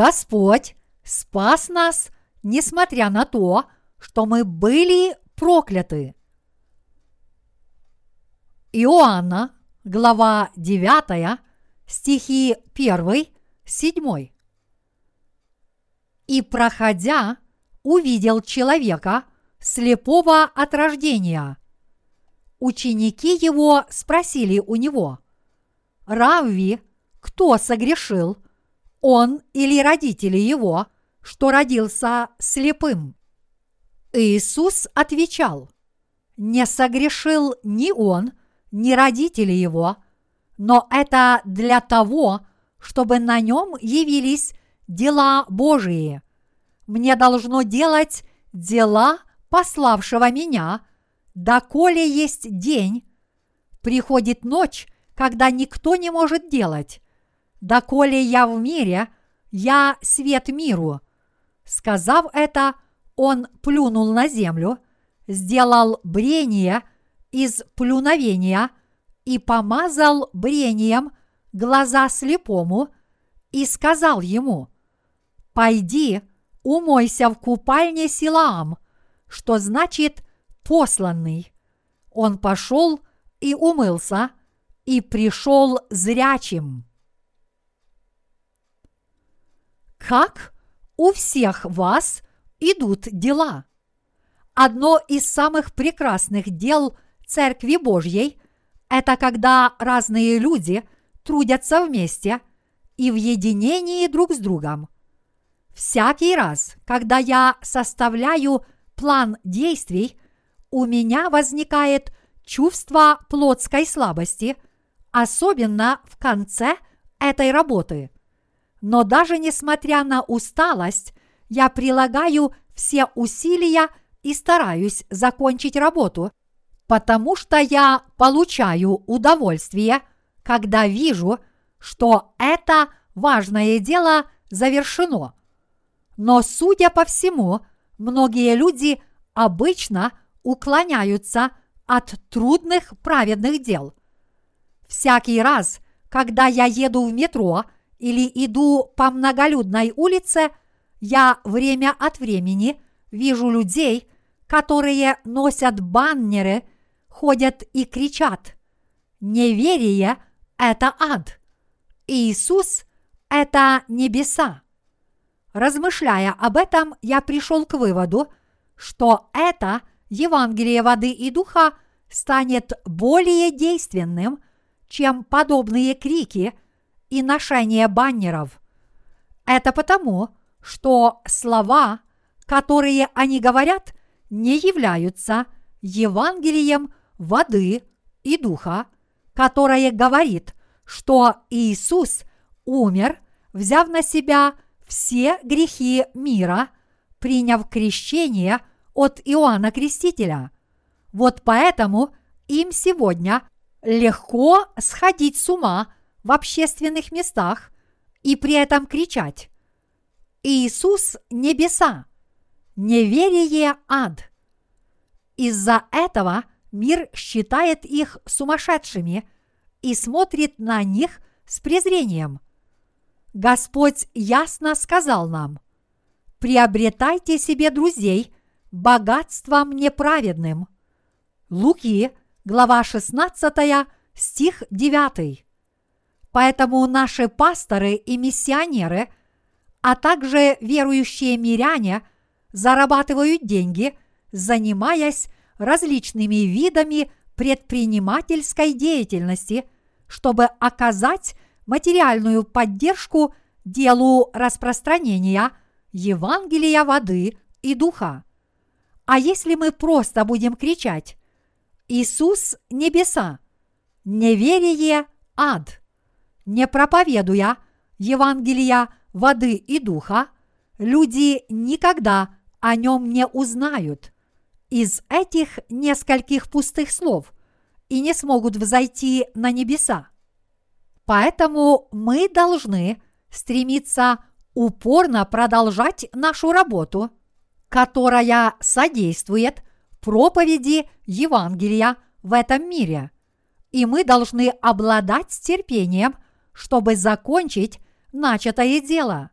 Господь спас нас, несмотря на то, что мы были прокляты. Иоанна, глава 9, стихи 1, 7. И проходя, увидел человека, слепого от рождения. Ученики его спросили у него, «Равви, кто согрешил, он или родители его, что родился слепым?» Иисус отвечал, «Не согрешил ни он, ни родители его, но это для того, чтобы на нем явились дела Божии. Мне должно делать дела пославшего меня, доколе есть день, приходит ночь, когда никто не может делать. Доколе я в мире, я свет миру. Сказав это, он плюнул на землю, сделал брение из плюновения и помазал брением глаза слепому и сказал ему, «Пойди, умойся в купальне Силаам, что значит посланный. Он пошел и умылся, и пришел зрячим. Как у всех вас идут дела? Одно из самых прекрасных дел Церкви Божьей – это когда разные люди трудятся вместе и в единении друг с другом. Всякий раз, когда я составляю план действий, у меня возникает чувство плотской слабости, особенно в конце этой работы. Но даже несмотря на усталость, я прилагаю все усилия и стараюсь закончить работу, потому что я получаю удовольствие, когда вижу, что это важное дело завершено. Но, судя по всему, многие люди обычно уклоняются от трудных праведных дел. Всякий раз, когда я еду в метро или иду по многолюдной улице, я время от времени вижу людей, которые носят баннеры, ходят и кричат «Неверие – это ад! Иисус – это небеса!» Размышляя об этом, я пришел к выводу, что это Евангелие воды и духа станет более действенным, чем подобные крики и ношение баннеров. Это потому, что слова, которые они говорят, не являются Евангелием воды и духа, которое говорит, что Иисус умер, взяв на себя – все грехи мира, приняв крещение от Иоанна Крестителя. Вот поэтому им сегодня легко сходить с ума в общественных местах и при этом кричать «Иисус – небеса! Неверие – ад!» Из-за этого мир считает их сумасшедшими и смотрит на них с презрением – Господь ясно сказал нам, приобретайте себе друзей богатством неправедным. Луки, глава 16, стих 9. Поэтому наши пасторы и миссионеры, а также верующие миряне зарабатывают деньги, занимаясь различными видами предпринимательской деятельности, чтобы оказать материальную поддержку делу распространения Евангелия воды и духа. А если мы просто будем кричать «Иисус – небеса», «Неверие – ад», не проповедуя Евангелия воды и духа, люди никогда о нем не узнают из этих нескольких пустых слов и не смогут взойти на небеса. Поэтому мы должны стремиться упорно продолжать нашу работу, которая содействует проповеди Евангелия в этом мире. И мы должны обладать терпением, чтобы закончить начатое дело.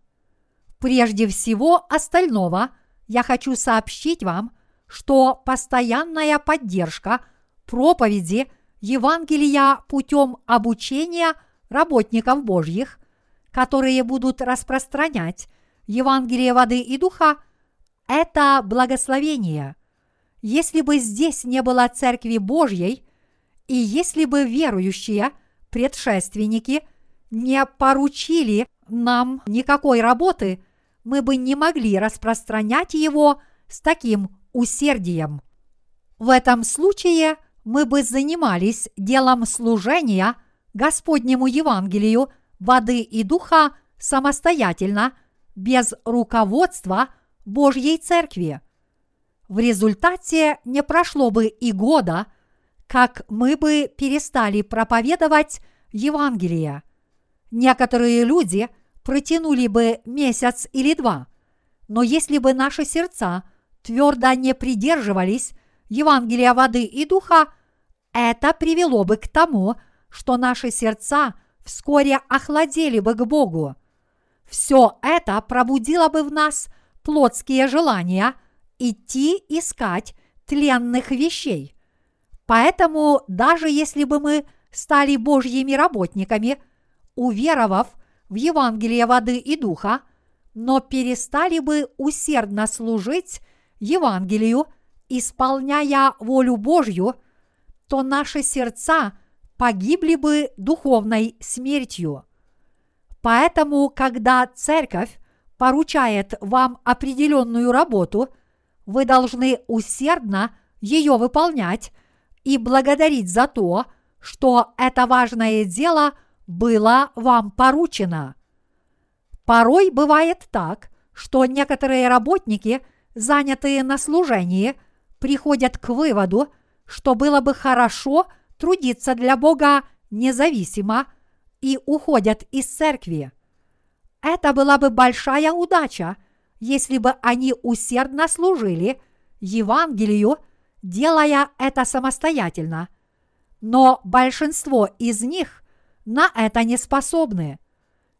Прежде всего остального я хочу сообщить вам, что постоянная поддержка проповеди Евангелия путем обучения работников Божьих, которые будут распространять Евангелие воды и духа, это благословение. Если бы здесь не было Церкви Божьей, и если бы верующие предшественники не поручили нам никакой работы, мы бы не могли распространять его с таким усердием. В этом случае мы бы занимались делом служения Господнему Евангелию воды и духа самостоятельно, без руководства Божьей Церкви. В результате не прошло бы и года, как мы бы перестали проповедовать Евангелие. Некоторые люди протянули бы месяц или два, но если бы наши сердца твердо не придерживались Евангелия воды и духа, это привело бы к тому, что наши сердца вскоре охладели бы к Богу. Все это пробудило бы в нас плотские желания идти искать тленных вещей. Поэтому даже если бы мы стали Божьими работниками, уверовав в Евангелие воды и духа, но перестали бы усердно служить Евангелию, исполняя волю Божью, то наши сердца погибли бы духовной смертью. Поэтому, когда церковь поручает вам определенную работу, вы должны усердно ее выполнять и благодарить за то, что это важное дело было вам поручено. Порой бывает так, что некоторые работники, занятые на служении, приходят к выводу, что было бы хорошо трудиться для Бога независимо и уходят из церкви. Это была бы большая удача, если бы они усердно служили Евангелию, делая это самостоятельно. Но большинство из них на это не способны.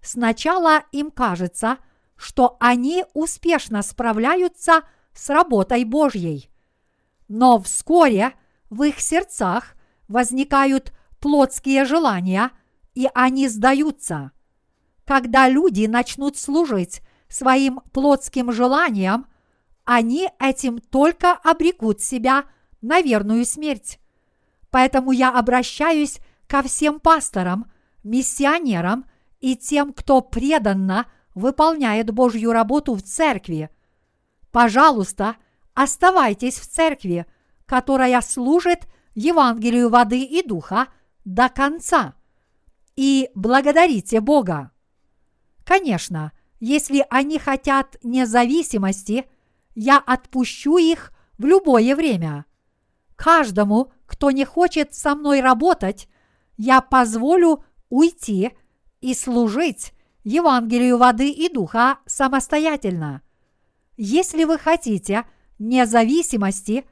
Сначала им кажется, что они успешно справляются с работой Божьей. Но вскоре в их сердцах возникают плотские желания, и они сдаются. Когда люди начнут служить своим плотским желаниям, они этим только обрекут себя на верную смерть. Поэтому я обращаюсь ко всем пасторам, миссионерам и тем, кто преданно выполняет Божью работу в церкви. Пожалуйста, оставайтесь в церкви, которая служит Евангелию воды и духа до конца, и благодарите Бога. Конечно, если они хотят независимости, я отпущу их в любое время. Каждому, кто не хочет со мной работать, я позволю уйти и служить Евангелию воды и духа самостоятельно. Если вы хотите независимости,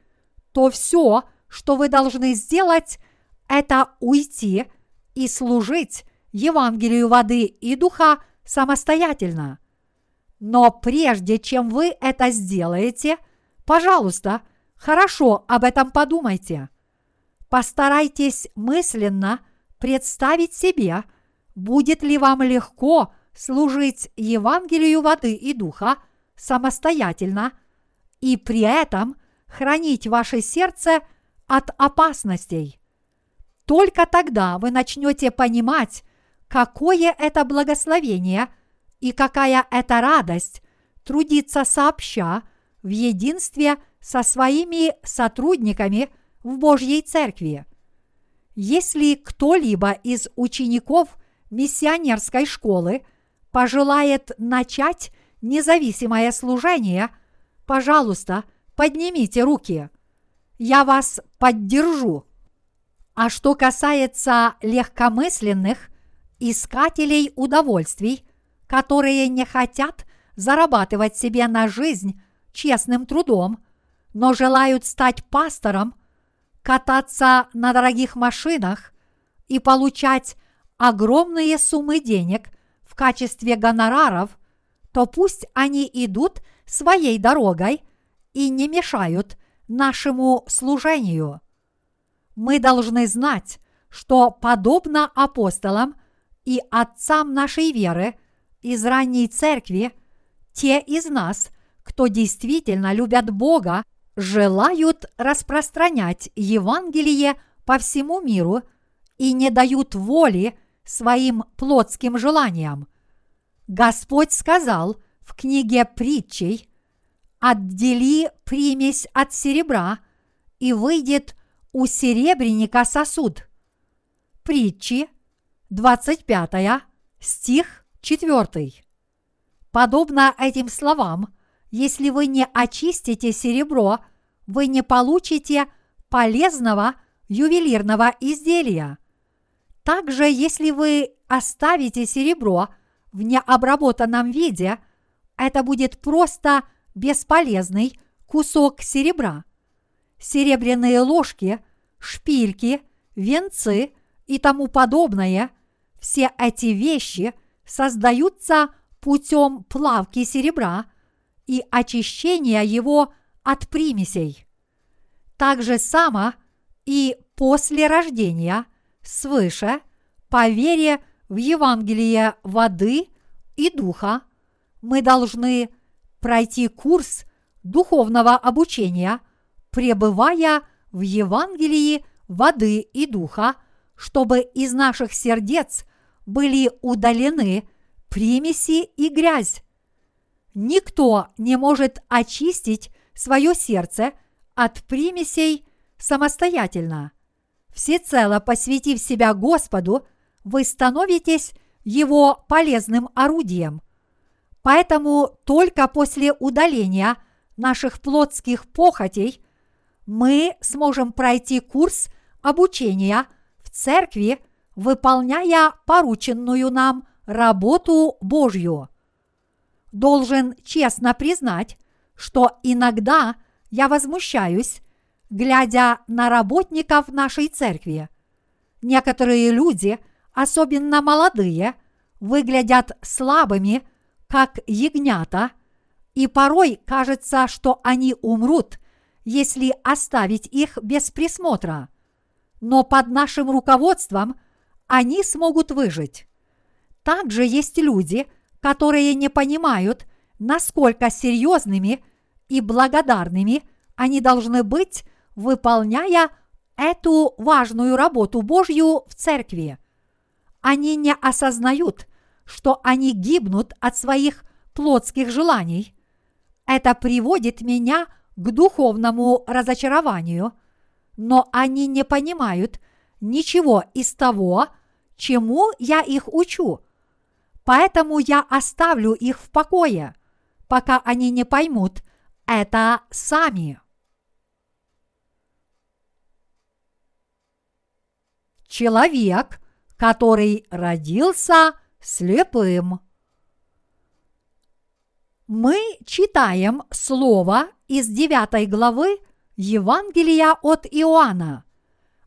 то все, что вы должны сделать, это уйти и служить Евангелию воды и духа самостоятельно. Но прежде чем вы это сделаете, пожалуйста, хорошо об этом подумайте. Постарайтесь мысленно представить себе, будет ли вам легко служить Евангелию воды и духа самостоятельно и при этом хранить ваше сердце от опасностей. Только тогда вы начнете понимать, какое это благословение и какая это радость трудиться сообща в единстве со своими сотрудниками в Божьей Церкви. Если кто-либо из учеников миссионерской школы пожелает начать независимое служение, пожалуйста, поднимите руки. Я вас поддержу. А что касается легкомысленных искателей удовольствий, которые не хотят зарабатывать себе на жизнь честным трудом, но желают стать пастором, кататься на дорогих машинах и получать огромные суммы денег в качестве гонораров, то пусть они идут своей дорогой и не мешают нашему служению. Мы должны знать, что подобно апостолам и отцам нашей веры из ранней церкви, те из нас, кто действительно любят Бога, желают распространять Евангелие по всему миру и не дают воли своим плотским желаниям. Господь сказал в книге притчей «Отдели примесь от серебра, и выйдет у серебряника сосуд». Притчи, 25 стих 4. Подобно этим словам, если вы не очистите серебро, вы не получите полезного ювелирного изделия. Также, если вы оставите серебро в необработанном виде, это будет просто бесполезный кусок серебра. Серебряные ложки, шпильки, венцы и тому подобное – все эти вещи создаются путем плавки серебра и очищения его от примесей. Так же само и после рождения свыше по вере в Евангелие воды и духа мы должны пройти курс духовного обучения, пребывая в Евангелии воды и духа, чтобы из наших сердец были удалены примеси и грязь. Никто не может очистить свое сердце от примесей самостоятельно. Всецело посвятив себя Господу, вы становитесь Его полезным орудием. Поэтому только после удаления наших плотских похотей мы сможем пройти курс обучения в церкви, выполняя порученную нам работу Божью. Должен честно признать, что иногда я возмущаюсь, глядя на работников нашей церкви. Некоторые люди, особенно молодые, выглядят слабыми, как ягнята, и порой кажется, что они умрут, если оставить их без присмотра. Но под нашим руководством они смогут выжить. Также есть люди, которые не понимают, насколько серьезными и благодарными они должны быть, выполняя эту важную работу Божью в церкви. Они не осознают, что они гибнут от своих плотских желаний. Это приводит меня к духовному разочарованию, но они не понимают ничего из того, чему я их учу, Поэтому я оставлю их в покое, пока они не поймут это сами. Человек, который родился слепым. Мы читаем слово из 9 главы Евангелия от Иоанна.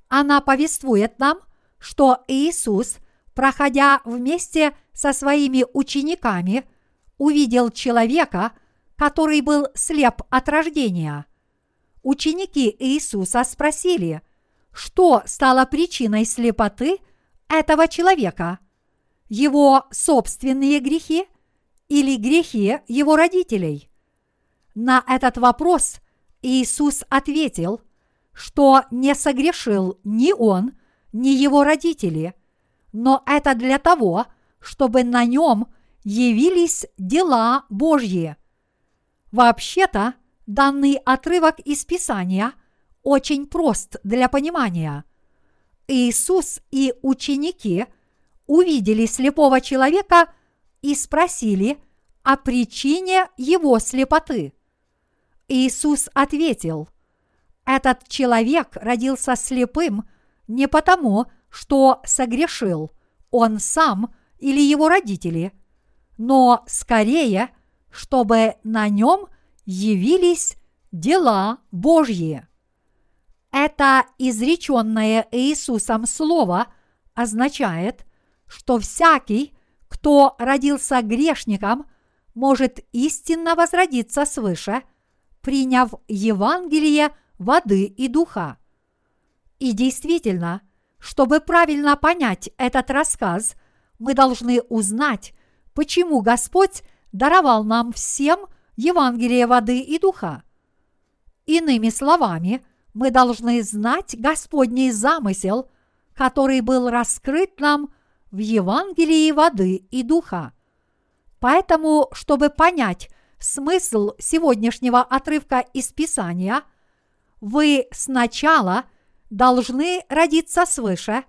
Она повествует нам, что Иисус – проходя вместе со своими учениками, увидел человека, который был слеп от рождения. Ученики Иисуса спросили, что стало причиной слепоты этого человека, его собственные грехи или грехи его родителей. На этот вопрос Иисус ответил, что не согрешил ни он, ни его родители, но это для того, чтобы на нем явились дела Божьи. Вообще-то, данный отрывок из Писания очень прост для понимания. Иисус и ученики увидели слепого человека и спросили о причине его слепоты. Иисус ответил, этот человек родился слепым не потому, что согрешил он сам или его родители, но скорее, чтобы на нем явились дела Божьи. Это изреченное Иисусом слово означает, что всякий, кто родился грешником, может истинно возродиться свыше, приняв Евангелие воды и духа. И действительно, чтобы правильно понять этот рассказ, мы должны узнать, почему Господь даровал нам всем Евангелие воды и духа. Иными словами, мы должны знать Господний замысел, который был раскрыт нам в Евангелии воды и духа. Поэтому, чтобы понять смысл сегодняшнего отрывка из Писания, вы сначала должны родиться свыше,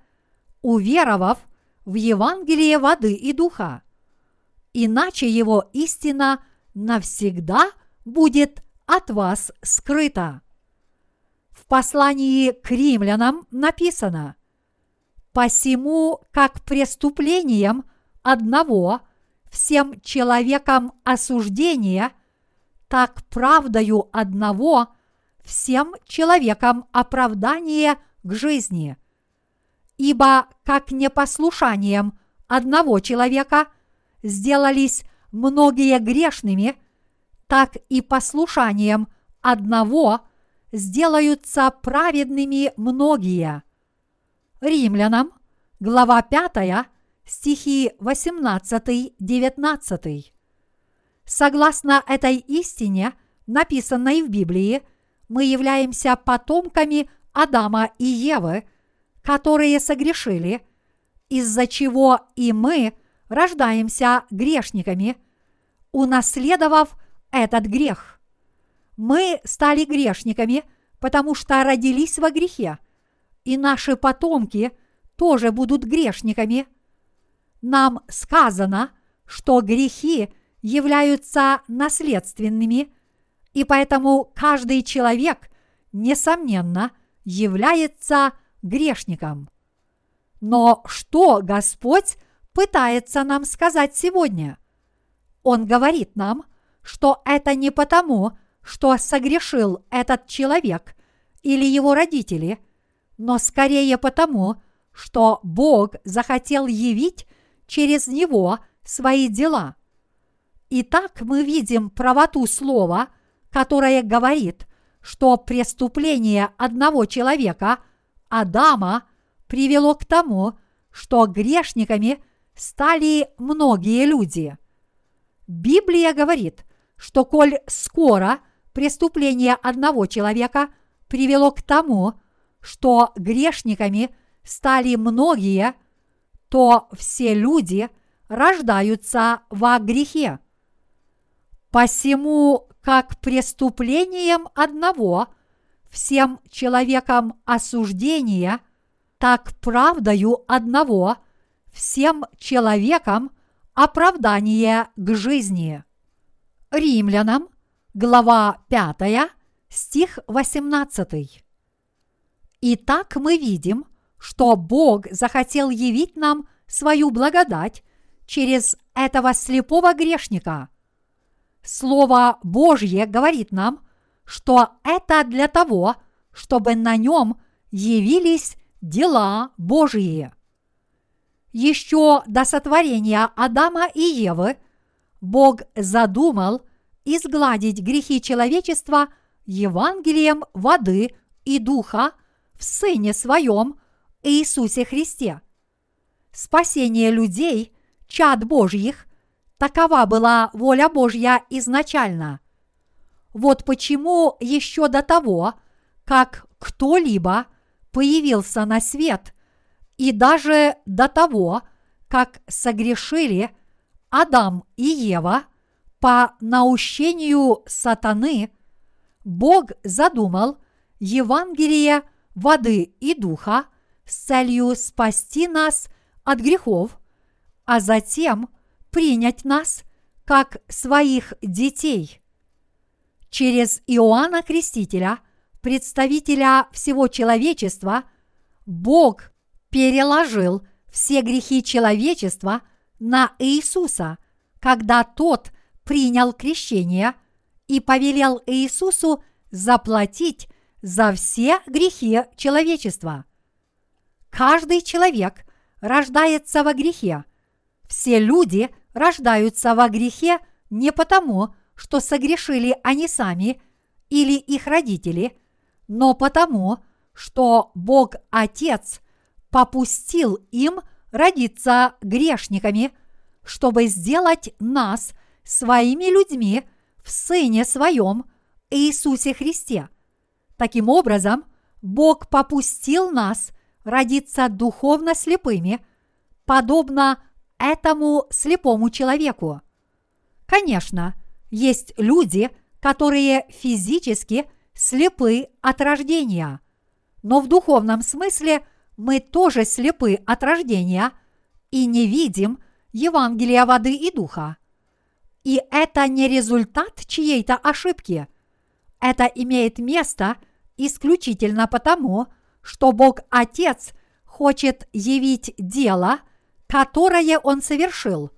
уверовав в Евангелие воды и духа. Иначе его истина навсегда будет от вас скрыта. В послании к римлянам написано «Посему, как преступлением одного всем человекам осуждение, так правдою одного всем человекам оправдание к жизни. Ибо как непослушанием одного человека сделались многие грешными, так и послушанием одного сделаются праведными многие. Римлянам, глава 5, стихи 18-19. Согласно этой истине, написанной в Библии, мы являемся потомками Адама и Евы, которые согрешили, из-за чего и мы рождаемся грешниками, унаследовав этот грех. Мы стали грешниками, потому что родились во грехе, и наши потомки тоже будут грешниками – нам сказано, что грехи являются наследственными, и поэтому каждый человек, несомненно, является грешником. Но что Господь пытается нам сказать сегодня? Он говорит нам, что это не потому, что согрешил этот человек или его родители, но скорее потому, что Бог захотел явить через него свои дела. Итак, мы видим правоту слова, которое говорит, что преступление одного человека, Адама, привело к тому, что грешниками стали многие люди. Библия говорит, что коль скоро преступление одного человека привело к тому, что грешниками стали многие – то все люди рождаются во грехе. Посему, как преступлением одного всем человекам осуждение, так правдою одного всем человекам оправдание к жизни. Римлянам, глава 5, стих 18. Итак, мы видим, что Бог захотел явить нам свою благодать через этого слепого грешника. Слово Божье говорит нам, что это для того, чтобы на нем явились дела Божьи. Еще до сотворения Адама и Евы Бог задумал изгладить грехи человечества Евангелием воды и духа в Сыне Своем – Иисусе Христе. Спасение людей, чад Божьих, такова была воля Божья изначально. Вот почему еще до того, как кто-либо появился на свет, и даже до того, как согрешили Адам и Ева по наущению сатаны, Бог задумал Евангелие воды и духа – с целью спасти нас от грехов, а затем принять нас как своих детей. Через Иоанна Крестителя, представителя всего человечества, Бог переложил все грехи человечества на Иисуса, когда тот принял крещение и повелел Иисусу заплатить за все грехи человечества. Каждый человек рождается во грехе. Все люди рождаются во грехе не потому, что согрешили они сами или их родители, но потому, что Бог Отец попустил им родиться грешниками, чтобы сделать нас своими людьми в Сыне Своем Иисусе Христе. Таким образом, Бог попустил нас родиться духовно слепыми, подобно этому слепому человеку. Конечно, есть люди, которые физически слепы от рождения, но в духовном смысле мы тоже слепы от рождения и не видим Евангелия воды и духа. И это не результат чьей-то ошибки. Это имеет место исключительно потому, что Бог Отец хочет явить дело, которое Он совершил,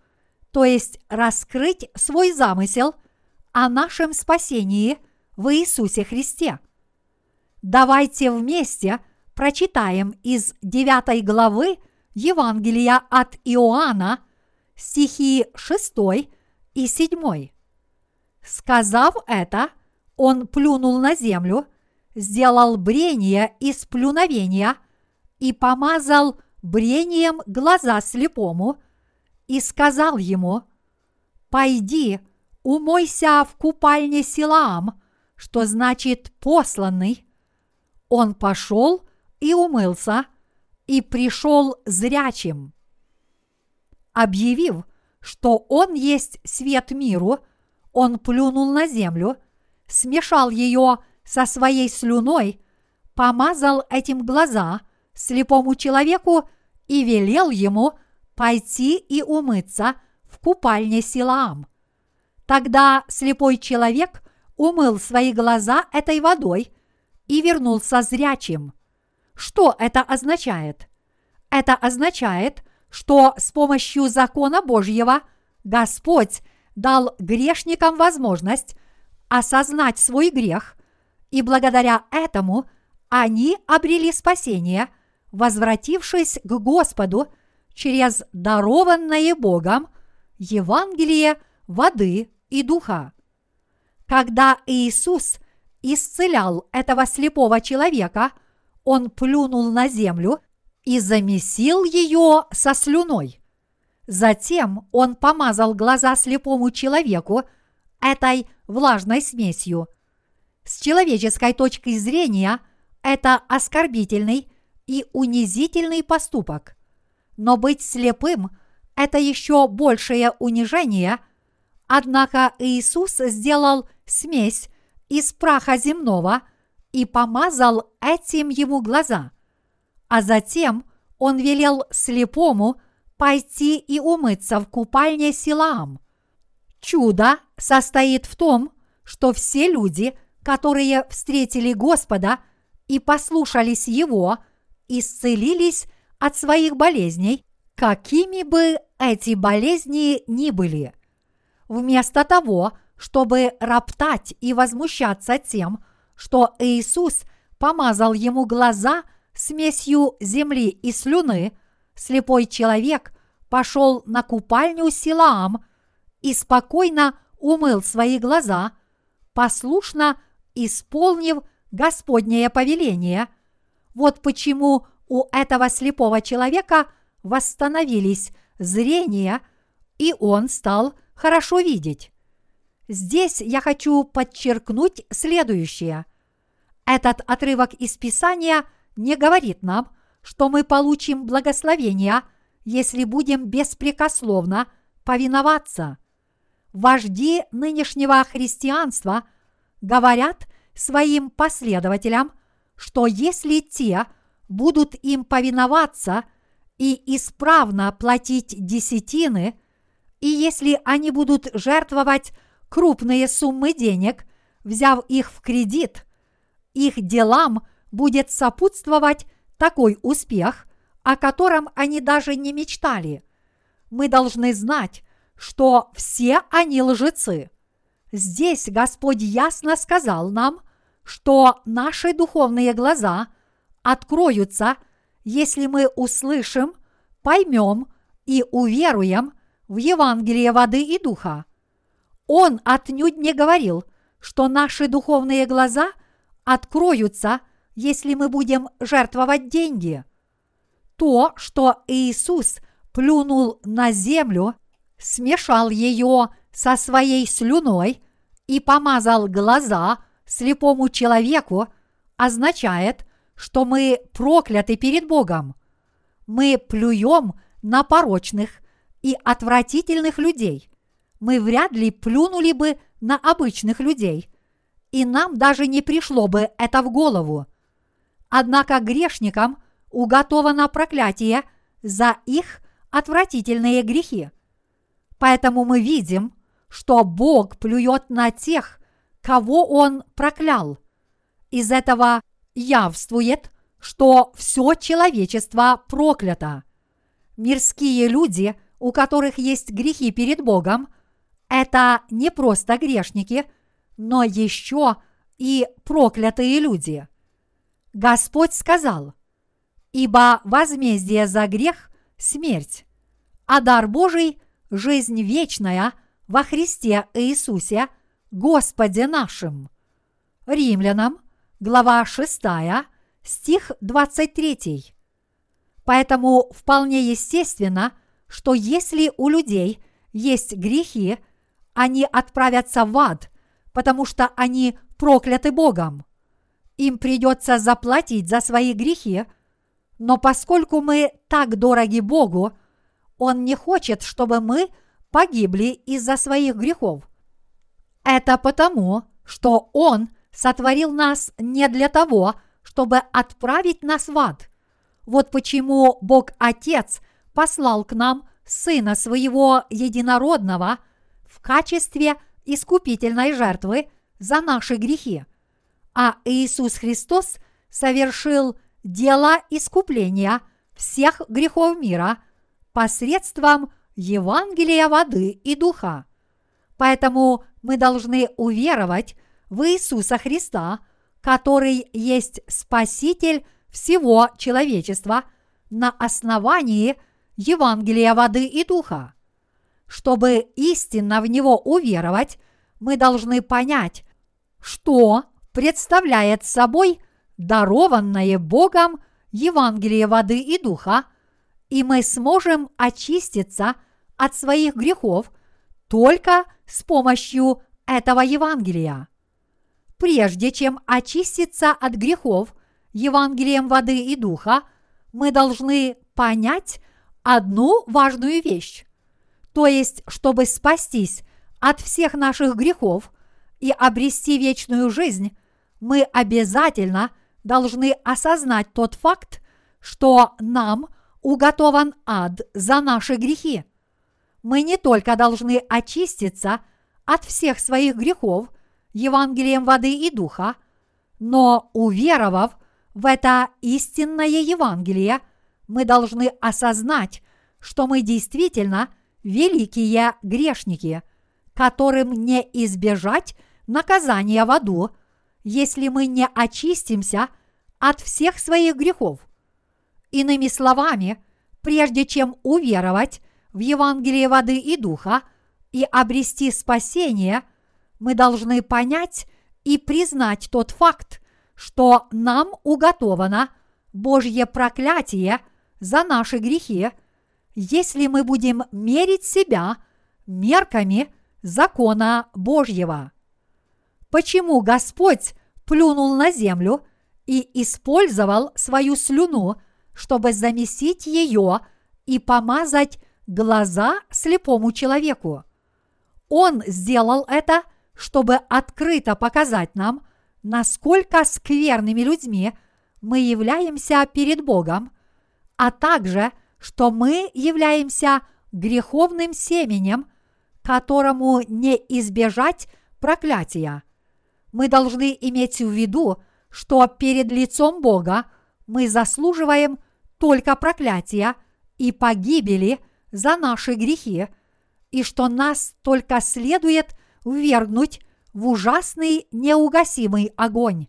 то есть раскрыть свой замысел о нашем спасении в Иисусе Христе. Давайте вместе прочитаем из 9 главы Евангелия от Иоанна стихи 6 и 7. Сказав это, он плюнул на землю, сделал брение из плюновения и помазал брением глаза слепому и сказал ему, «Пойди, умойся в купальне Силаам, что значит посланный». Он пошел и умылся, и пришел зрячим. Объявив, что он есть свет миру, он плюнул на землю, смешал ее со своей слюной, помазал этим глаза слепому человеку и велел ему пойти и умыться в купальне Силаам. Тогда слепой человек умыл свои глаза этой водой и вернулся зрячим. Что это означает? Это означает, что с помощью закона Божьего Господь дал грешникам возможность осознать свой грех, и благодаря этому они обрели спасение, возвратившись к Господу через дарованное Богом Евангелие воды и духа. Когда Иисус исцелял этого слепого человека, он плюнул на землю и замесил ее со слюной. Затем он помазал глаза слепому человеку этой влажной смесью. С человеческой точки зрения это оскорбительный и унизительный поступок. Но быть слепым – это еще большее унижение, однако Иисус сделал смесь из праха земного и помазал этим ему глаза – а затем он велел слепому пойти и умыться в купальне Силаам. Чудо состоит в том, что все люди, которые встретили Господа и послушались Его, исцелились от своих болезней, какими бы эти болезни ни были. Вместо того, чтобы роптать и возмущаться тем, что Иисус помазал ему глаза – смесью земли и слюны, слепой человек пошел на купальню Силаам и спокойно умыл свои глаза, послушно исполнив Господнее повеление. Вот почему у этого слепого человека восстановились зрение, и он стал хорошо видеть. Здесь я хочу подчеркнуть следующее. Этот отрывок из Писания – не говорит нам, что мы получим благословение, если будем беспрекословно повиноваться. Вожди нынешнего христианства говорят своим последователям, что если те будут им повиноваться и исправно платить десятины, и если они будут жертвовать крупные суммы денег, взяв их в кредит, их делам будет сопутствовать такой успех, о котором они даже не мечтали. Мы должны знать, что все они лжецы. Здесь Господь ясно сказал нам, что наши духовные глаза откроются, если мы услышим, поймем и уверуем в Евангелие воды и духа. Он отнюдь не говорил, что наши духовные глаза откроются, если мы будем жертвовать деньги. То, что Иисус плюнул на землю, смешал ее со своей слюной и помазал глаза слепому человеку, означает, что мы прокляты перед Богом. Мы плюем на порочных и отвратительных людей. Мы вряд ли плюнули бы на обычных людей, и нам даже не пришло бы это в голову. Однако грешникам уготовано проклятие за их отвратительные грехи. Поэтому мы видим, что Бог плюет на тех, кого Он проклял. Из этого явствует, что все человечество проклято. Мирские люди, у которых есть грехи перед Богом, это не просто грешники, но еще и проклятые люди. Господь сказал, «Ибо возмездие за грех – смерть, а дар Божий – жизнь вечная во Христе Иисусе, Господе нашим». Римлянам – глава 6, стих 23. Поэтому вполне естественно, что если у людей есть грехи, они отправятся в ад, потому что они прокляты Богом. Им придется заплатить за свои грехи, но поскольку мы так дороги Богу, Он не хочет, чтобы мы погибли из-за своих грехов. Это потому, что Он – сотворил нас не для того, чтобы отправить нас в ад. Вот почему Бог Отец послал к нам Сына Своего Единородного в качестве искупительной жертвы за наши грехи. А Иисус Христос совершил дело искупления всех грехов мира посредством Евангелия воды и духа. Поэтому мы должны уверовать в Иисуса Христа, который есть Спаситель всего человечества на основании Евангелия воды и духа. Чтобы истинно в него уверовать, мы должны понять, что представляет собой дарованное Богом Евангелие воды и духа, и мы сможем очиститься от своих грехов только с помощью этого Евангелия прежде чем очиститься от грехов Евангелием воды и духа, мы должны понять одну важную вещь. То есть, чтобы спастись от всех наших грехов и обрести вечную жизнь, мы обязательно должны осознать тот факт, что нам уготован ад за наши грехи. Мы не только должны очиститься от всех своих грехов – Евангелием воды и духа, но уверовав в это истинное Евангелие, мы должны осознать, что мы действительно великие грешники, которым не избежать наказания в аду, если мы не очистимся от всех своих грехов. Иными словами, прежде чем уверовать в Евангелие воды и духа и обрести спасение – мы должны понять и признать тот факт, что нам уготовано Божье проклятие за наши грехи, если мы будем мерить себя мерками закона Божьего. Почему Господь плюнул на землю и использовал свою слюну, чтобы замесить ее и помазать глаза слепому человеку? Он сделал это – чтобы открыто показать нам, насколько скверными людьми мы являемся перед Богом, а также, что мы являемся греховным семенем, которому не избежать проклятия. Мы должны иметь в виду, что перед лицом Бога мы заслуживаем только проклятия и погибели за наши грехи, и что нас только следует ввергнуть в ужасный неугасимый огонь.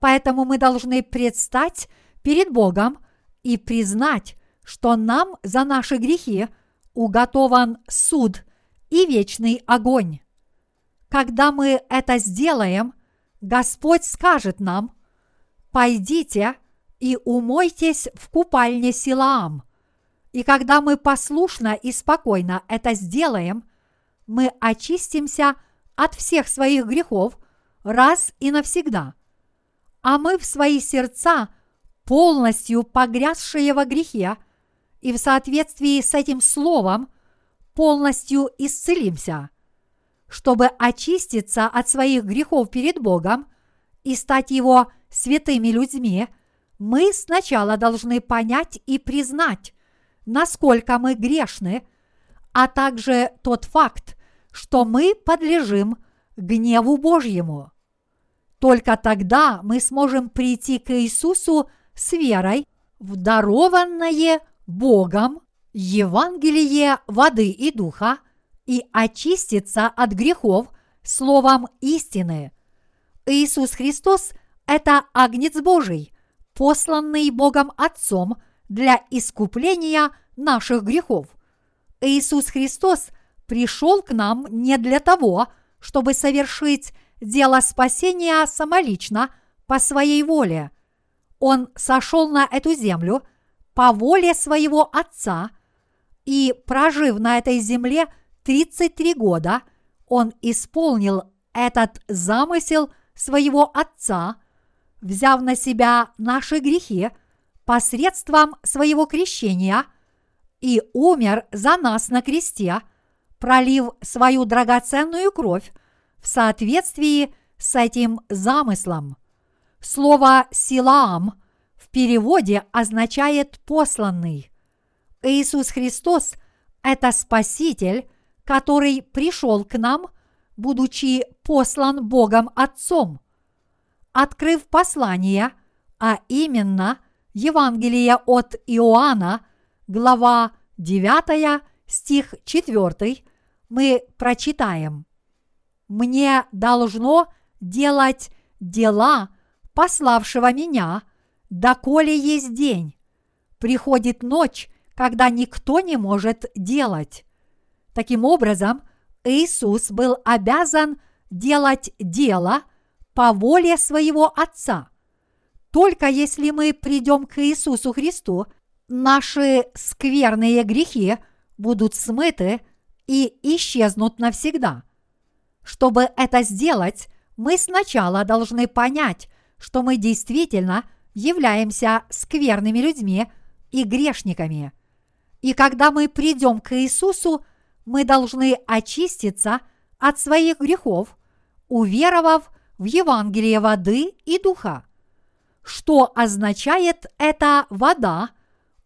Поэтому мы должны предстать перед Богом и признать, что нам за наши грехи уготован суд и вечный огонь. Когда мы это сделаем, Господь скажет нам, «Пойдите и умойтесь в купальне Силаам». И когда мы послушно и спокойно это сделаем, мы очистимся от всех своих грехов раз и навсегда. А мы в свои сердца, полностью погрязшие во грехе, и в соответствии с этим словом полностью исцелимся. Чтобы очиститься от своих грехов перед Богом и стать Его святыми людьми, мы сначала должны понять и признать, насколько мы грешны, а также тот факт, что мы подлежим гневу Божьему. Только тогда мы сможем прийти к Иисусу с верой в дарованное Богом Евангелие воды и духа и очиститься от грехов словом истины. Иисус Христос – это Агнец Божий, посланный Богом Отцом для искупления наших грехов. Иисус Христос пришел к нам не для того, чтобы совершить дело спасения самолично по своей воле. Он сошел на эту землю по воле своего Отца, и, прожив на этой земле 33 года, он исполнил этот замысел своего Отца, взяв на себя наши грехи посредством своего крещения и умер за нас на кресте, пролив свою драгоценную кровь в соответствии с этим замыслом. Слово «силаам» в переводе означает «посланный». Иисус Христос – это Спаситель, который пришел к нам, будучи послан Богом Отцом. Открыв послание, а именно Евангелие от Иоанна, глава 9, стих 4, мы прочитаем – мне должно делать дела пославшего меня, доколе есть день. Приходит ночь, когда никто не может делать. Таким образом, Иисус был обязан делать дело по воле своего Отца. Только если мы придем к Иисусу Христу, наши скверные грехи будут смыты и исчезнут навсегда – чтобы это сделать, мы сначала должны понять, что мы действительно являемся скверными людьми и грешниками. И когда мы придем к Иисусу, мы должны очиститься от своих грехов, уверовав в Евангелие воды и духа. Что означает эта вода,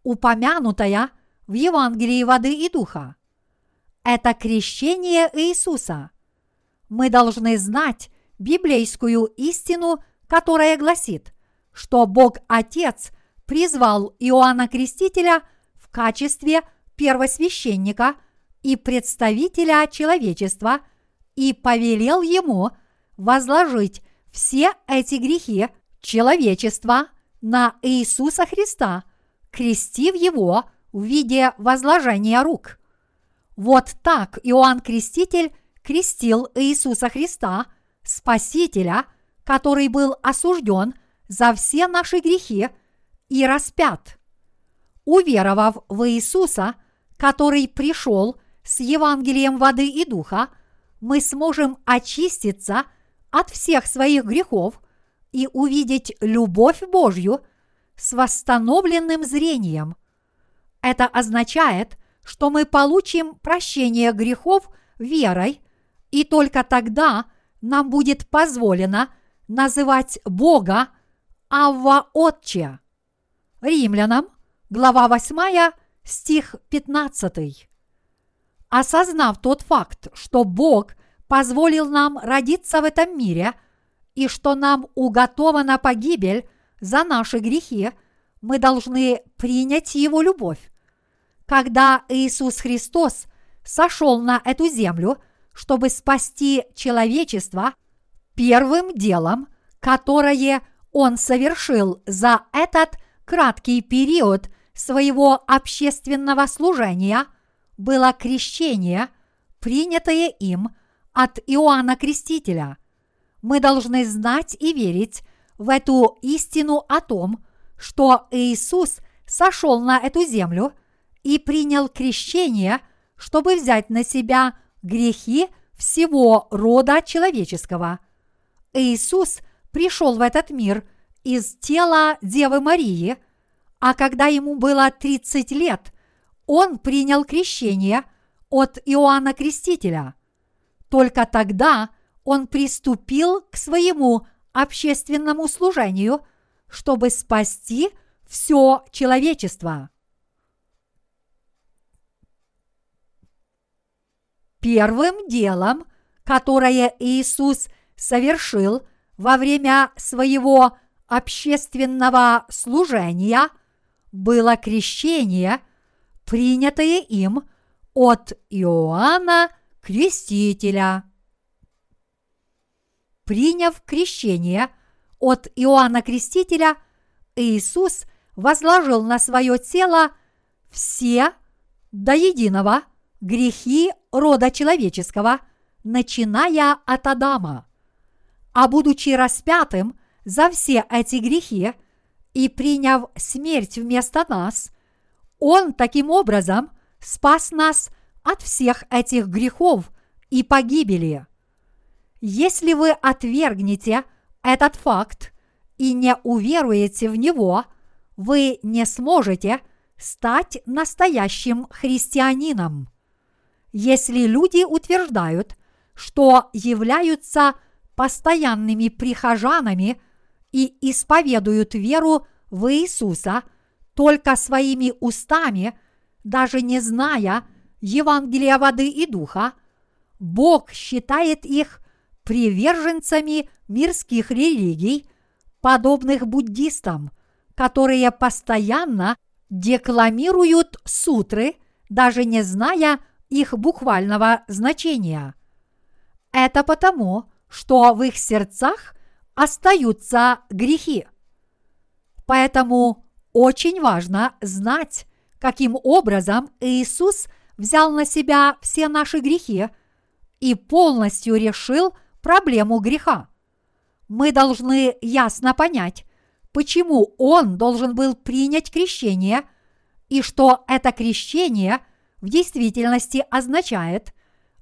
упомянутая в Евангелии воды и духа? Это крещение Иисуса – мы должны знать библейскую истину, которая гласит, что Бог Отец призвал Иоанна Крестителя в качестве первосвященника и представителя человечества и повелел ему возложить все эти грехи человечества на Иисуса Христа, крестив его в виде возложения рук. Вот так Иоанн Креститель крестил Иисуса Христа, Спасителя, который был осужден за все наши грехи и распят. Уверовав в Иисуса, который пришел с Евангелием воды и духа, мы сможем очиститься от всех своих грехов и увидеть любовь Божью с восстановленным зрением. Это означает, что мы получим прощение грехов верой и только тогда нам будет позволено называть Бога Авва Отче. Римлянам, глава 8, стих 15. Осознав тот факт, что Бог позволил нам родиться в этом мире и что нам уготована погибель за наши грехи, мы должны принять Его любовь. Когда Иисус Христос сошел на эту землю – чтобы спасти человечество, первым делом, которое он совершил за этот краткий период своего общественного служения, было крещение, принятое им от Иоанна Крестителя. Мы должны знать и верить в эту истину о том, что Иисус сошел на эту землю и принял крещение, чтобы взять на себя грехи всего рода человеческого. Иисус пришел в этот мир из тела Девы Марии, а когда ему было 30 лет, он принял крещение от Иоанна Крестителя. Только тогда он приступил к своему общественному служению, чтобы спасти все человечество. Первым делом, которое Иисус совершил во время своего общественного служения, было крещение, принятое им от Иоанна Крестителя. Приняв крещение от Иоанна Крестителя, Иисус возложил на свое тело все до единого грехи рода человеческого, начиная от Адама. А будучи распятым за все эти грехи и приняв смерть вместо нас, Он таким образом спас нас от всех этих грехов и погибели. Если вы отвергнете этот факт и не уверуете в него, вы не сможете стать настоящим христианином. Если люди утверждают, что являются постоянными прихожанами и исповедуют веру в Иисуса только своими устами, даже не зная Евангелия воды и духа, Бог считает их приверженцами мирских религий, подобных буддистам, которые постоянно декламируют сутры, даже не зная их буквального значения. Это потому, что в их сердцах остаются грехи. Поэтому очень важно знать, каким образом Иисус взял на себя все наши грехи и полностью решил проблему греха. Мы должны ясно понять, почему Он должен был принять крещение и что это крещение – в действительности означает,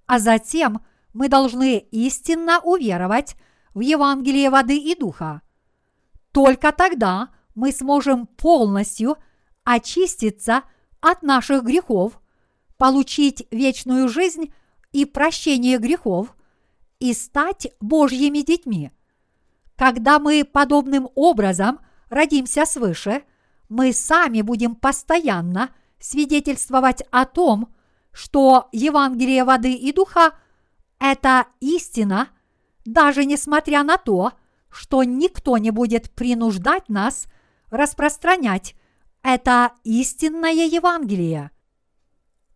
а затем мы должны истинно уверовать в Евангелие воды и духа. Только тогда мы сможем полностью очиститься от наших грехов, получить вечную жизнь и прощение грехов и стать Божьими детьми. Когда мы подобным образом родимся свыше, мы сами будем постоянно – свидетельствовать о том, что Евангелие воды и духа – это истина, даже несмотря на то, что никто не будет принуждать нас распространять это истинное Евангелие.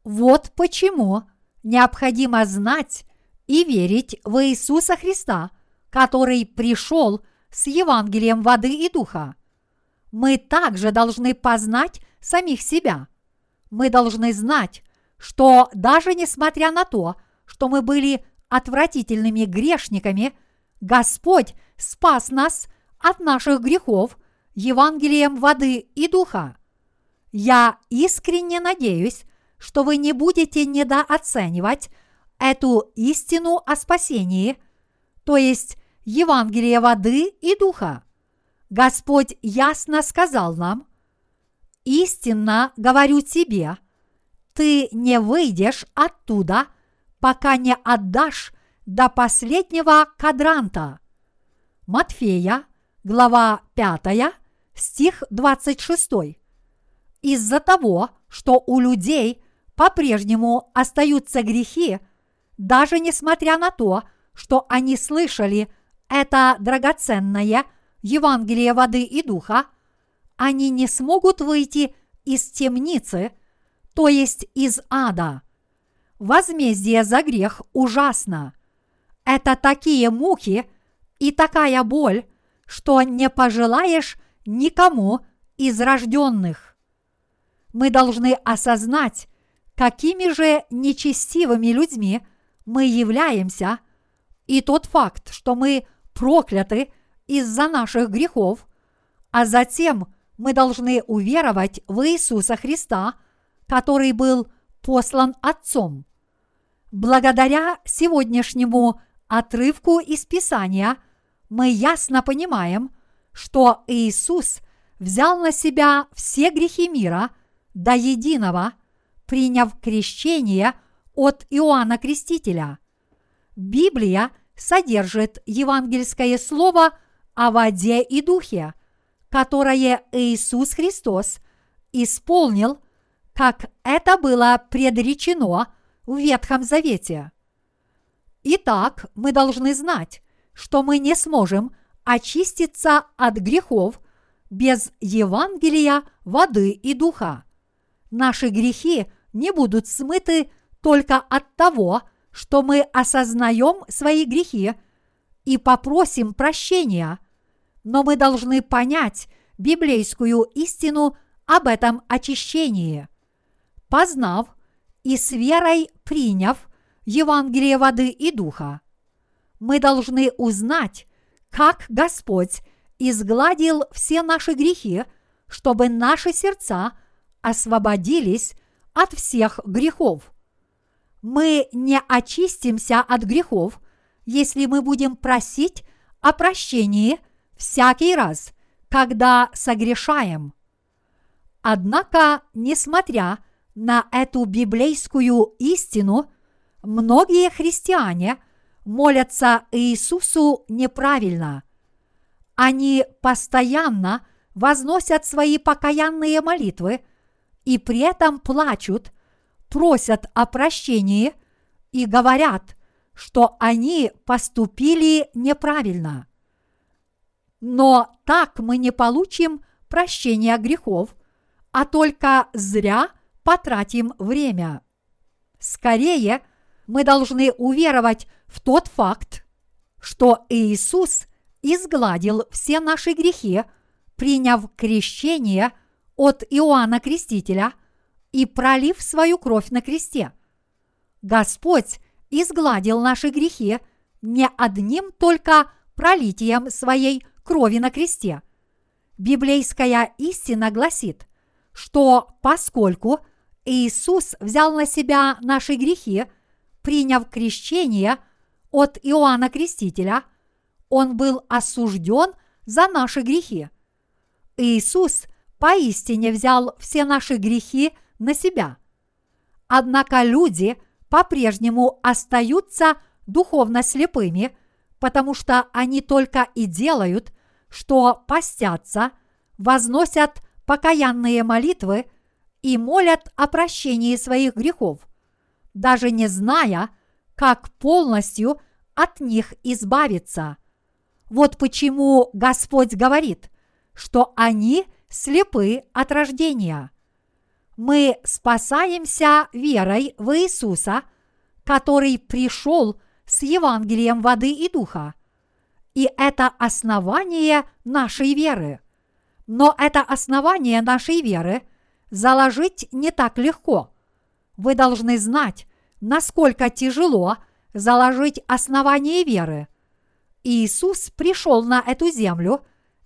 Вот почему необходимо знать и верить в Иисуса Христа, который пришел с Евангелием воды и духа. Мы также должны познать самих себя – мы должны знать, что даже несмотря на то, что мы были отвратительными грешниками, Господь спас нас от наших грехов Евангелием воды и духа. Я искренне надеюсь, что вы не будете недооценивать эту истину о спасении, то есть Евангелие воды и духа. Господь ясно сказал нам, истинно говорю тебе, ты не выйдешь оттуда, пока не отдашь до последнего кадранта. Матфея, глава 5, стих 26. Из-за того, что у людей по-прежнему остаются грехи, даже несмотря на то, что они слышали это драгоценное Евангелие воды и духа – они не смогут выйти из темницы, то есть из ада. Возмездие за грех ужасно. Это такие муки и такая боль, что не пожелаешь никому из рожденных. Мы должны осознать, какими же нечестивыми людьми мы являемся, И тот факт, что мы прокляты из-за наших грехов, а затем мы должны уверовать в Иисуса Христа, который был послан Отцом. Благодаря сегодняшнему отрывку из Писания мы ясно понимаем, что Иисус взял на себя все грехи мира до единого, приняв крещение от Иоанна Крестителя. Библия содержит евангельское слово о воде и духе, которое Иисус Христос исполнил, как это было предречено в Ветхом Завете. Итак, мы должны знать, что мы не сможем очиститься от грехов без Евангелия, воды и духа. Наши грехи не будут смыты только от того, что мы осознаем свои грехи и попросим прощения, но мы должны понять библейскую истину об этом очищении. Познав и с верой приняв Евангелие воды и духа, мы должны узнать, как Господь изгладил все наши грехи, чтобы наши сердца освободились от всех грехов. Мы не очистимся от грехов, если мы будем просить о прощении всякий раз, когда согрешаем. Однако, несмотря на эту библейскую истину, многие христиане молятся Иисусу неправильно. Они постоянно возносят свои покаянные молитвы и при этом плачут – просят о прощении и говорят, что они поступили неправильно. Но так мы не получим прощения грехов, а только зря потратим время. Скорее, мы должны уверовать в тот факт, что Иисус изгладил все наши грехи, приняв крещение от Иоанна Крестителя – и пролив свою кровь на кресте. Господь изгладил наши грехи не одним только пролитием своей крови на кресте. Библейская истина гласит, что поскольку Иисус взял на себя наши грехи, приняв крещение от Иоанна Крестителя, Он был осужден за наши грехи. Иисус поистине взял все наши грехи – на себя. Однако люди по-прежнему остаются духовно слепыми, потому что они только и делают, что постятся, возносят покаянные молитвы и молят о прощении своих грехов, даже не зная, как полностью от них избавиться. Вот почему Господь говорит, что они слепы от рождения мы спасаемся верой в Иисуса, который пришел с Евангелием воды и духа. И это основание нашей веры. Но это основание нашей веры заложить не так легко. Вы должны знать, насколько тяжело заложить основание веры. Иисус пришел на эту землю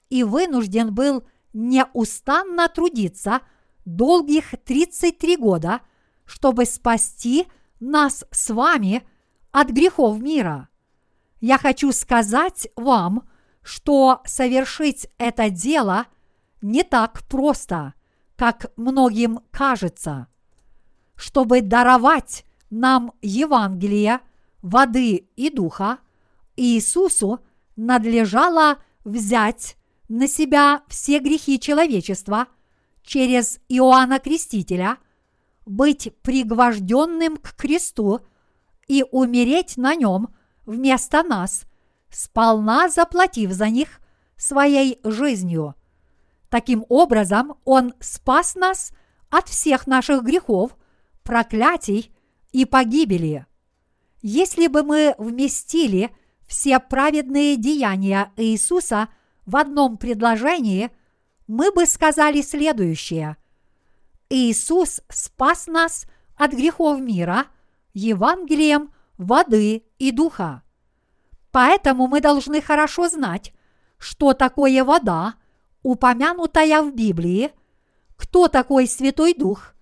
и вынужден был неустанно трудиться – долгих 33 года, чтобы спасти нас с вами от грехов мира. Я хочу сказать вам, что совершить это дело не так просто, как многим кажется. Чтобы даровать нам Евангелие, воды и духа, Иисусу надлежало взять на себя все грехи человечества – через Иоанна Крестителя, быть пригвожденным к кресту и умереть на нем вместо нас, сполна заплатив за них своей жизнью. Таким образом, Он спас нас от всех наших грехов, проклятий и погибели. Если бы мы вместили все праведные деяния Иисуса в одном предложении – мы бы сказали следующее. Иисус спас нас от грехов мира Евангелием воды и духа. Поэтому мы должны хорошо знать, что такое вода, упомянутая в Библии, кто такой Святой Дух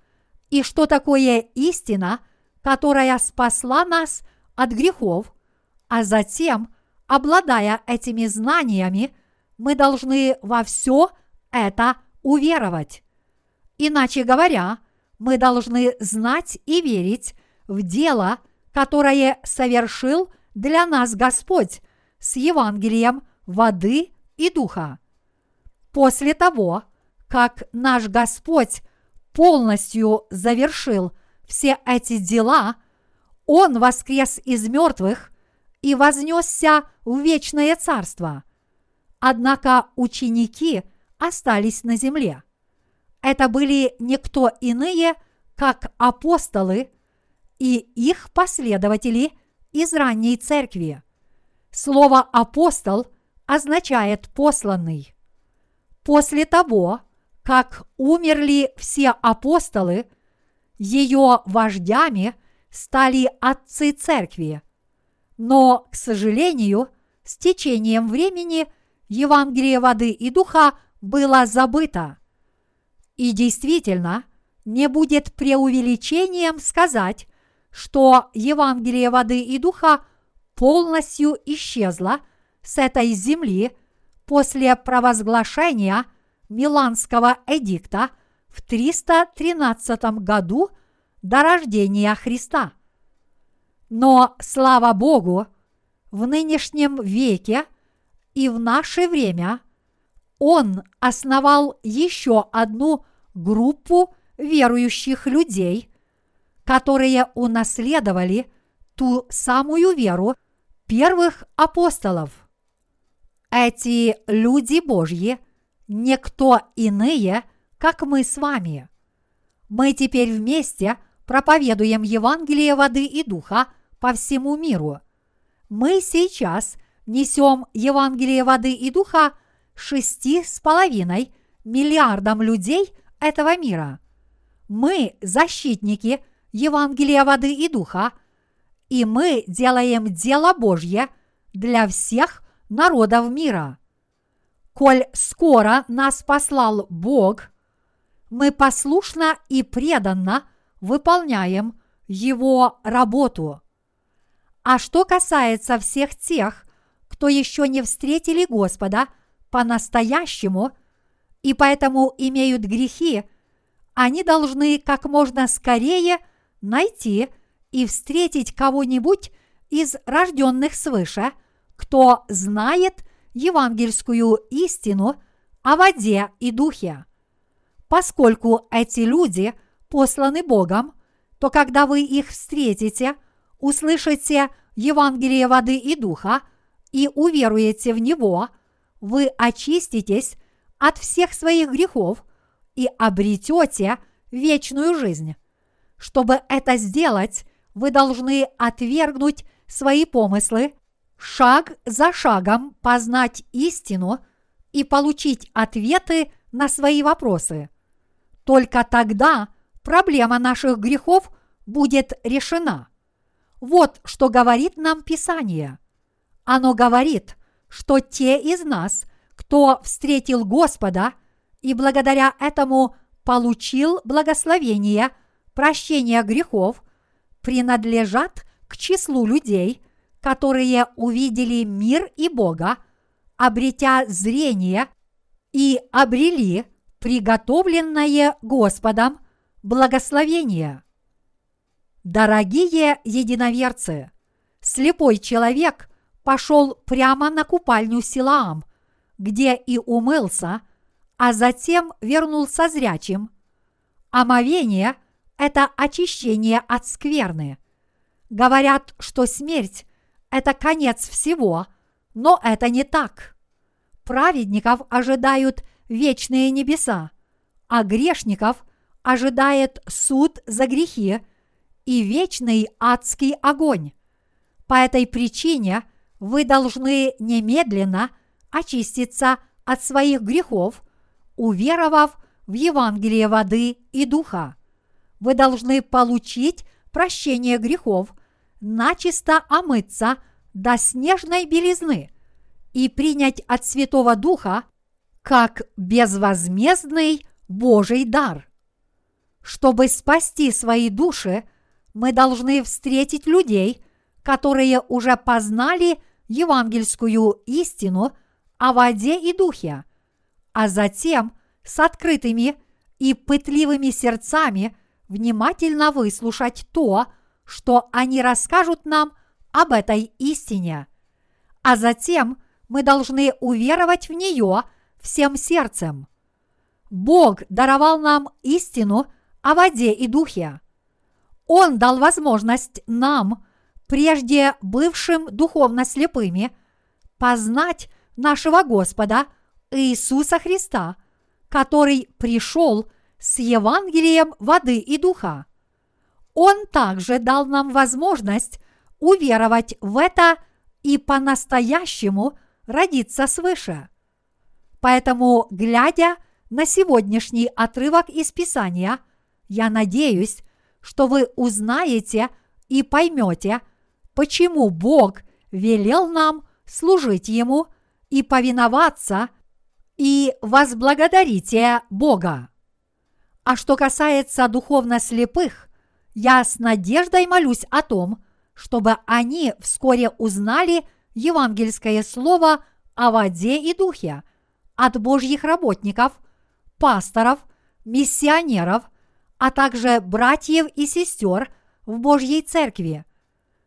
и что такое истина, которая спасла нас от грехов, а затем, обладая этими знаниями, мы должны во все это уверовать. Иначе говоря, мы должны знать и верить в дело, которое совершил для нас Господь с Евангелием воды и духа. После того, как наш Господь полностью завершил все эти дела, Он воскрес из мертвых и вознесся в вечное царство. Однако ученики остались на земле. Это были никто иные, как апостолы и их последователи из ранней церкви. Слово «апостол» означает «посланный». После того, как умерли все апостолы, ее вождями стали отцы церкви. Но, к сожалению, с течением времени Евангелие воды и духа было забыто. И действительно, не будет преувеличением сказать, что Евангелие воды и духа полностью исчезло с этой земли после провозглашения Миланского эдикта в 313 году до рождения Христа. Но, слава Богу, в нынешнем веке и в наше время Он основал еще одну группу верующих людей, которые унаследовали ту самую веру первых апостолов. Эти люди Божьи никто иные, как мы с вами. Мы теперь вместе проповедуем Евангелие воды и духа по всему миру. Мы сейчас несем Евангелие воды и духа шести с половиной миллиардам людей этого мира. Мы защитники Евангелия воды и духа, и мы делаем дело Божье для всех народов мира. Коль скоро нас послал Бог, мы послушно и преданно выполняем Его работу. А что касается всех тех, кто еще не встретили Господа по-настоящему и поэтому имеют грехи, они должны как можно скорее найти и встретить кого-нибудь из рожденных свыше, кто знает евангельскую истину о воде и духе. Поскольку эти люди посланы Богом, то когда вы их встретите, услышите Евангелие воды и духа и уверуете в него, вы очиститесь от всех своих грехов и обретете вечную жизнь. Чтобы это сделать, вы должны отвергнуть свои помыслы, шаг за шагом познать истину и получить ответы на свои вопросы. Только тогда проблема наших грехов будет решена. Вот что говорит нам Писание. Оно говорит, что те из нас, кто встретил Господа и благодаря этому получил благословение прощения грехов, принадлежат к числу людей, которые увидели мир и Бога, обретя зрение и обрели приготовленное Господом благословение. Дорогие единоверцы, слепой человек пошел прямо на купальню Силаам, где и умылся, а затем вернулся зрячим. Омовение – это очищение от скверны. Говорят, что смерть – это конец всего, но это не так. Праведников ожидают вечные небеса, а грешников ожидает суд за грехи и вечный адский огонь. По этой причине вы должны немедленно очиститься от своих грехов, уверовав в Евангелие воды и духа. Вы должны получить прощение грехов, начисто омыться до снежной белизны и принять от Святого Духа как безвозмездный Божий дар. Чтобы спасти свои души, мы должны встретить людей, которые уже познали евангельскую истину о воде и духе, а затем с открытыми и пытливыми сердцами внимательно выслушать то, что они расскажут нам об этой истине. А затем мы должны уверовать в нее всем сердцем. Бог даровал нам истину о воде и духе. Он дал возможность нам, прежде бывшим духовно слепыми, познать нашего Господа Иисуса Христа, который пришел с Евангелием воды и духа. Он также дал нам возможность уверовать в это и по-настоящему родиться свыше. Поэтому, глядя на сегодняшний отрывок из Писания, я надеюсь, что вы узнаете и поймете, почему Бог велел нам служить Ему и повиноваться, и возблагодарите Бога. А что касается духовно слепых, я с надеждой молюсь о том, чтобы они вскоре узнали евангельское слово о воде и духе от Божьих работников, пасторов, миссионеров, а также братьев и сестер в Божьей Церкви.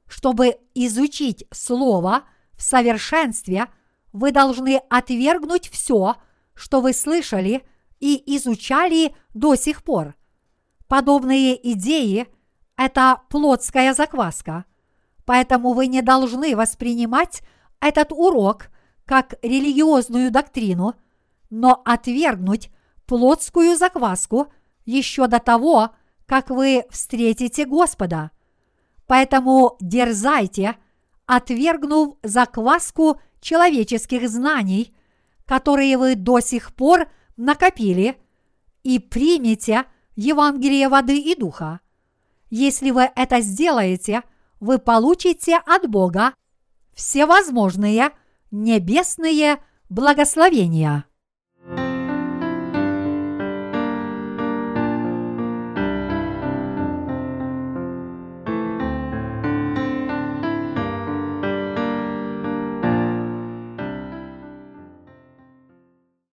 Чтобы изучить Слово в совершенстве, вы должны отвергнуть все, что вы слышали и изучали до сих пор. Подобные идеи – это плотская закваска, поэтому вы не должны воспринимать этот урок как религиозную доктрину, но отвергнуть плотскую закваску еще до того, как вы встретите Господа. Поэтому дерзайте, отвергнув закваску человеческих знаний, которые вы до сих пор накопили, и примите Евангелие воды и духа. Если вы это сделаете, вы получите от Бога всевозможные небесные благословения.